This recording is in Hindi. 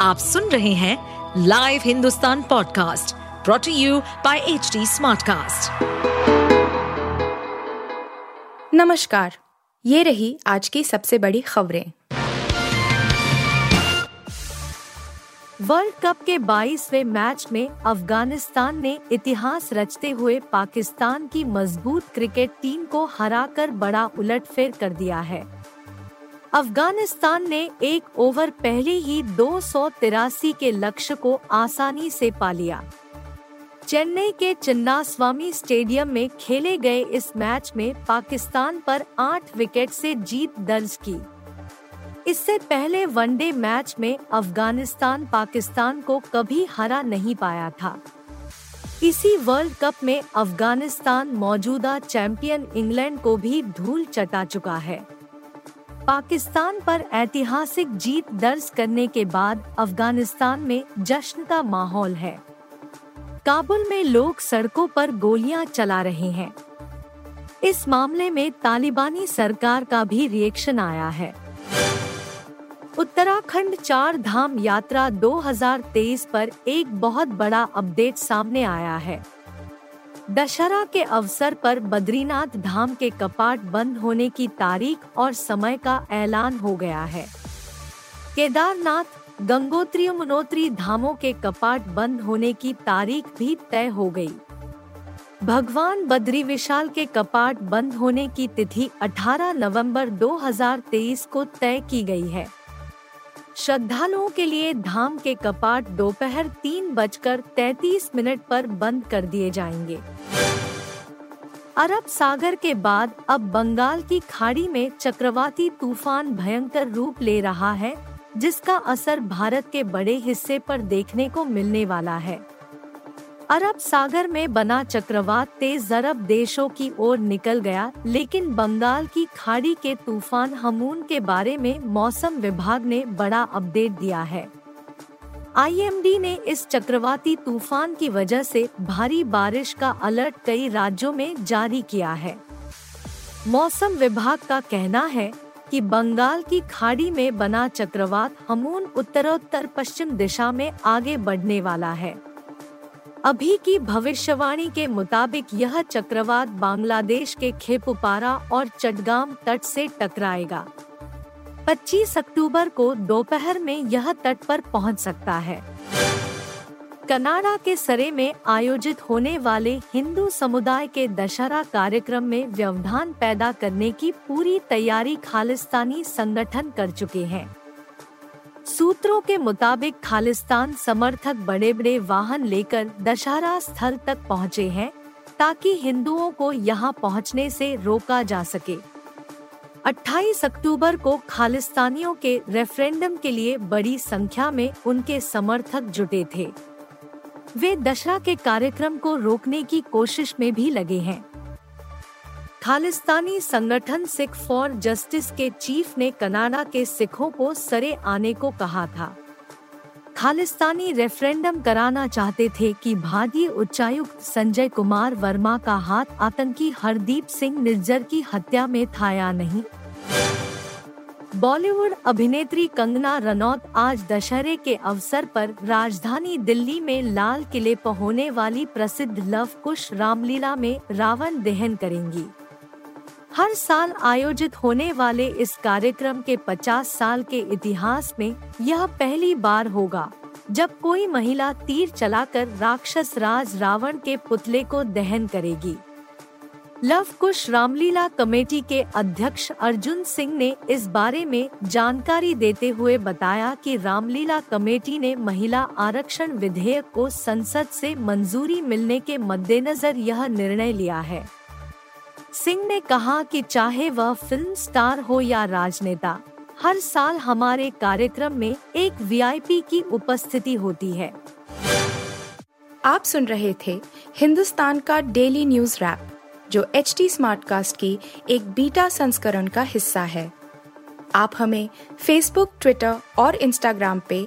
आप सुन रहे हैं live Hindustan podcast brought to you by H Smartcast. नमस्कार ये रही आज की सबसे बड़ी खबरें वर्ल्ड कप के 22वें मैच में अफ़गानिस्तान ने इतिहास रचते हुए पाकिस्तान की मज़बूत क्रिकेट टीम को हराकर बड़ा उलटफेर कर दिया है अफ़गानिस्तान ने एक ओवर पहले ही दो सौ तिरासी के लक्ष्य को आसानी से पा लिया। चेन्नई के चिन्नास्वामी स्टेडियम में खेले गए इस मैच में पाकिस्तान पर आठ विकेट से जीत दर्ज की। इससे पहले वनडे मैच में अफ़गानिस्तान पाकिस्तान को कभी हरा नहीं पाया था। इसी वर्ल्ड कप में अफ़गानिस्तान मौजूदा चैंपियन इंग्लैंड को भी धूल चटा चुका है। पाकिस्तान पर ऐतिहासिक जीत दर्ज करने के बाद अफ़गानिस्तान में जश्न का माहौल है। काबुल में लोग सड़कों पर गोलियाँ चला रहे हैं। इस मामले में तालिबानी सरकार का भी रिएक्शन आया है। उत्तराखंड चार धाम यात्रा 2023 पर एक बहुत बड़ा अपडेट सामने आया है। दशहरा के अवसर पर बद्रीनाथ धाम के कपाट बंद होने की तारीख और समय का ऐलान हो गया है केदारनाथ, गंगोत्री मुनोत्री धामों के कपाट बंद होने की तारीख भी तय हो गई। भगवान बद्री विशाल के कपाट बंद होने की तिथि 18 नवंबर 2023 को तय की गई है श्रद्धालुओं के लिए धाम के कपाट दोपहर तीन बजकर तैतीस मिनट पर बंद कर दिए जाएँगे। अरब सागर के बाद अब बंगाल की खाड़ी में चक्रवाती तूफ़ान भयंकर रूप ले रहा है, जिसका असर भारत के बड़े हिस्से पर देखने को मिलने वाला है। अरब सागर में बना चक्रवात तेज अरब देशों की ओर निकल गया, लेकिन बंगाल की खाड़ी के तूफ़ान हमून के बारे में मौसम विभाग ने बड़ा अपडेट दिया है। आईएमडी ने इस चक्रवाती तूफ़ान की वजह से भारी बारिश का अलर्ट कई राज्यों में जारी किया है। मौसम विभाग का कहना है कि बंगाल की खाड़ी में बना चक्रवात हमून उत्तरोत्तर पश्चिम दिशा में आगे बढ़ने वाला है। अभी की भविष्यवाणी के मुताबिक यह चक्रवात बांग्लादेश के खेपुपारा और चटगाम तट से टकराएगा। 25 अक्टूबर को दोपहर में यह तट पर पहुँच सकता है। कनाडा के सरे में आयोजित होने वाले हिंदू समुदाय के दशहरा कार्यक्रम में व्यवधान पैदा करने की पूरी तैयारी खालिस्तानी संगठन कर चुके हैं। सूत्रों के मुताबिक खालिस्तान समर्थक बड़े बड़े वाहन लेकर दशहरा स्थल तक पहुँचे हैं, ताकि हिंदुओं को यहाँ पहुँचने से रोका जा सके। 28 अक्टूबर को खालिस्तानियों के रेफरेंडम के लिए बड़ी संख्या में उनके समर्थक जुटे थे। वे दशहरा के कार्यक्रम को रोकने की कोशिश में भी लगे हैं। खालिस्तानी संगठन सिख फॉर जस्टिस के चीफ ने कनाडा के सिखों को सरे आने को कहा था। खालिस्तानी रेफरेंडम कराना चाहते थे कि भारतीय उच्चायुक्त संजय कुमार वर्मा का हाथ आतंकी हरदीप सिंह निज्जर की हत्या में था या नहीं। बॉलीवुड अभिनेत्री कंगना रनौत आज दशहरे के अवसर पर राजधानी दिल्ली में लाल किले पर होने वाली प्रसिद्ध लव कुश रामलीला में रावण दहन करेंगी। हर साल आयोजित होने वाले इस कार्यक्रम के 50 साल के इतिहास में यह पहली बार होगा, जब कोई महिला तीर चलाकर राक्षस राज रावण के पुतले को दहन करेगी। लव कुश रामलीला कमेटी के अध्यक्ष अर्जुन सिंह ने इस बारे में जानकारी देते हुए बताया कि रामलीला कमेटी ने महिला आरक्षण विधेयक को संसद से मंजूरी मिलने के मद्देनजर यह निर्णय लिया है। सिंह ने कहा कि चाहे वह फ़िल्म स्टार हो या राजनेता, हर साल हमारे कार्यक्रम में एक वीआईपी की उपस्थिति होती है। आप सुन रहे थे हिंदुस्तान का डेली न्यूज़ रैप, जो एच टी स्मार्ट कास्ट की एक बीटा संस्करण का हिस्सा है। आप हमें फेसबुक ट्विटर और इंस्टाग्राम पे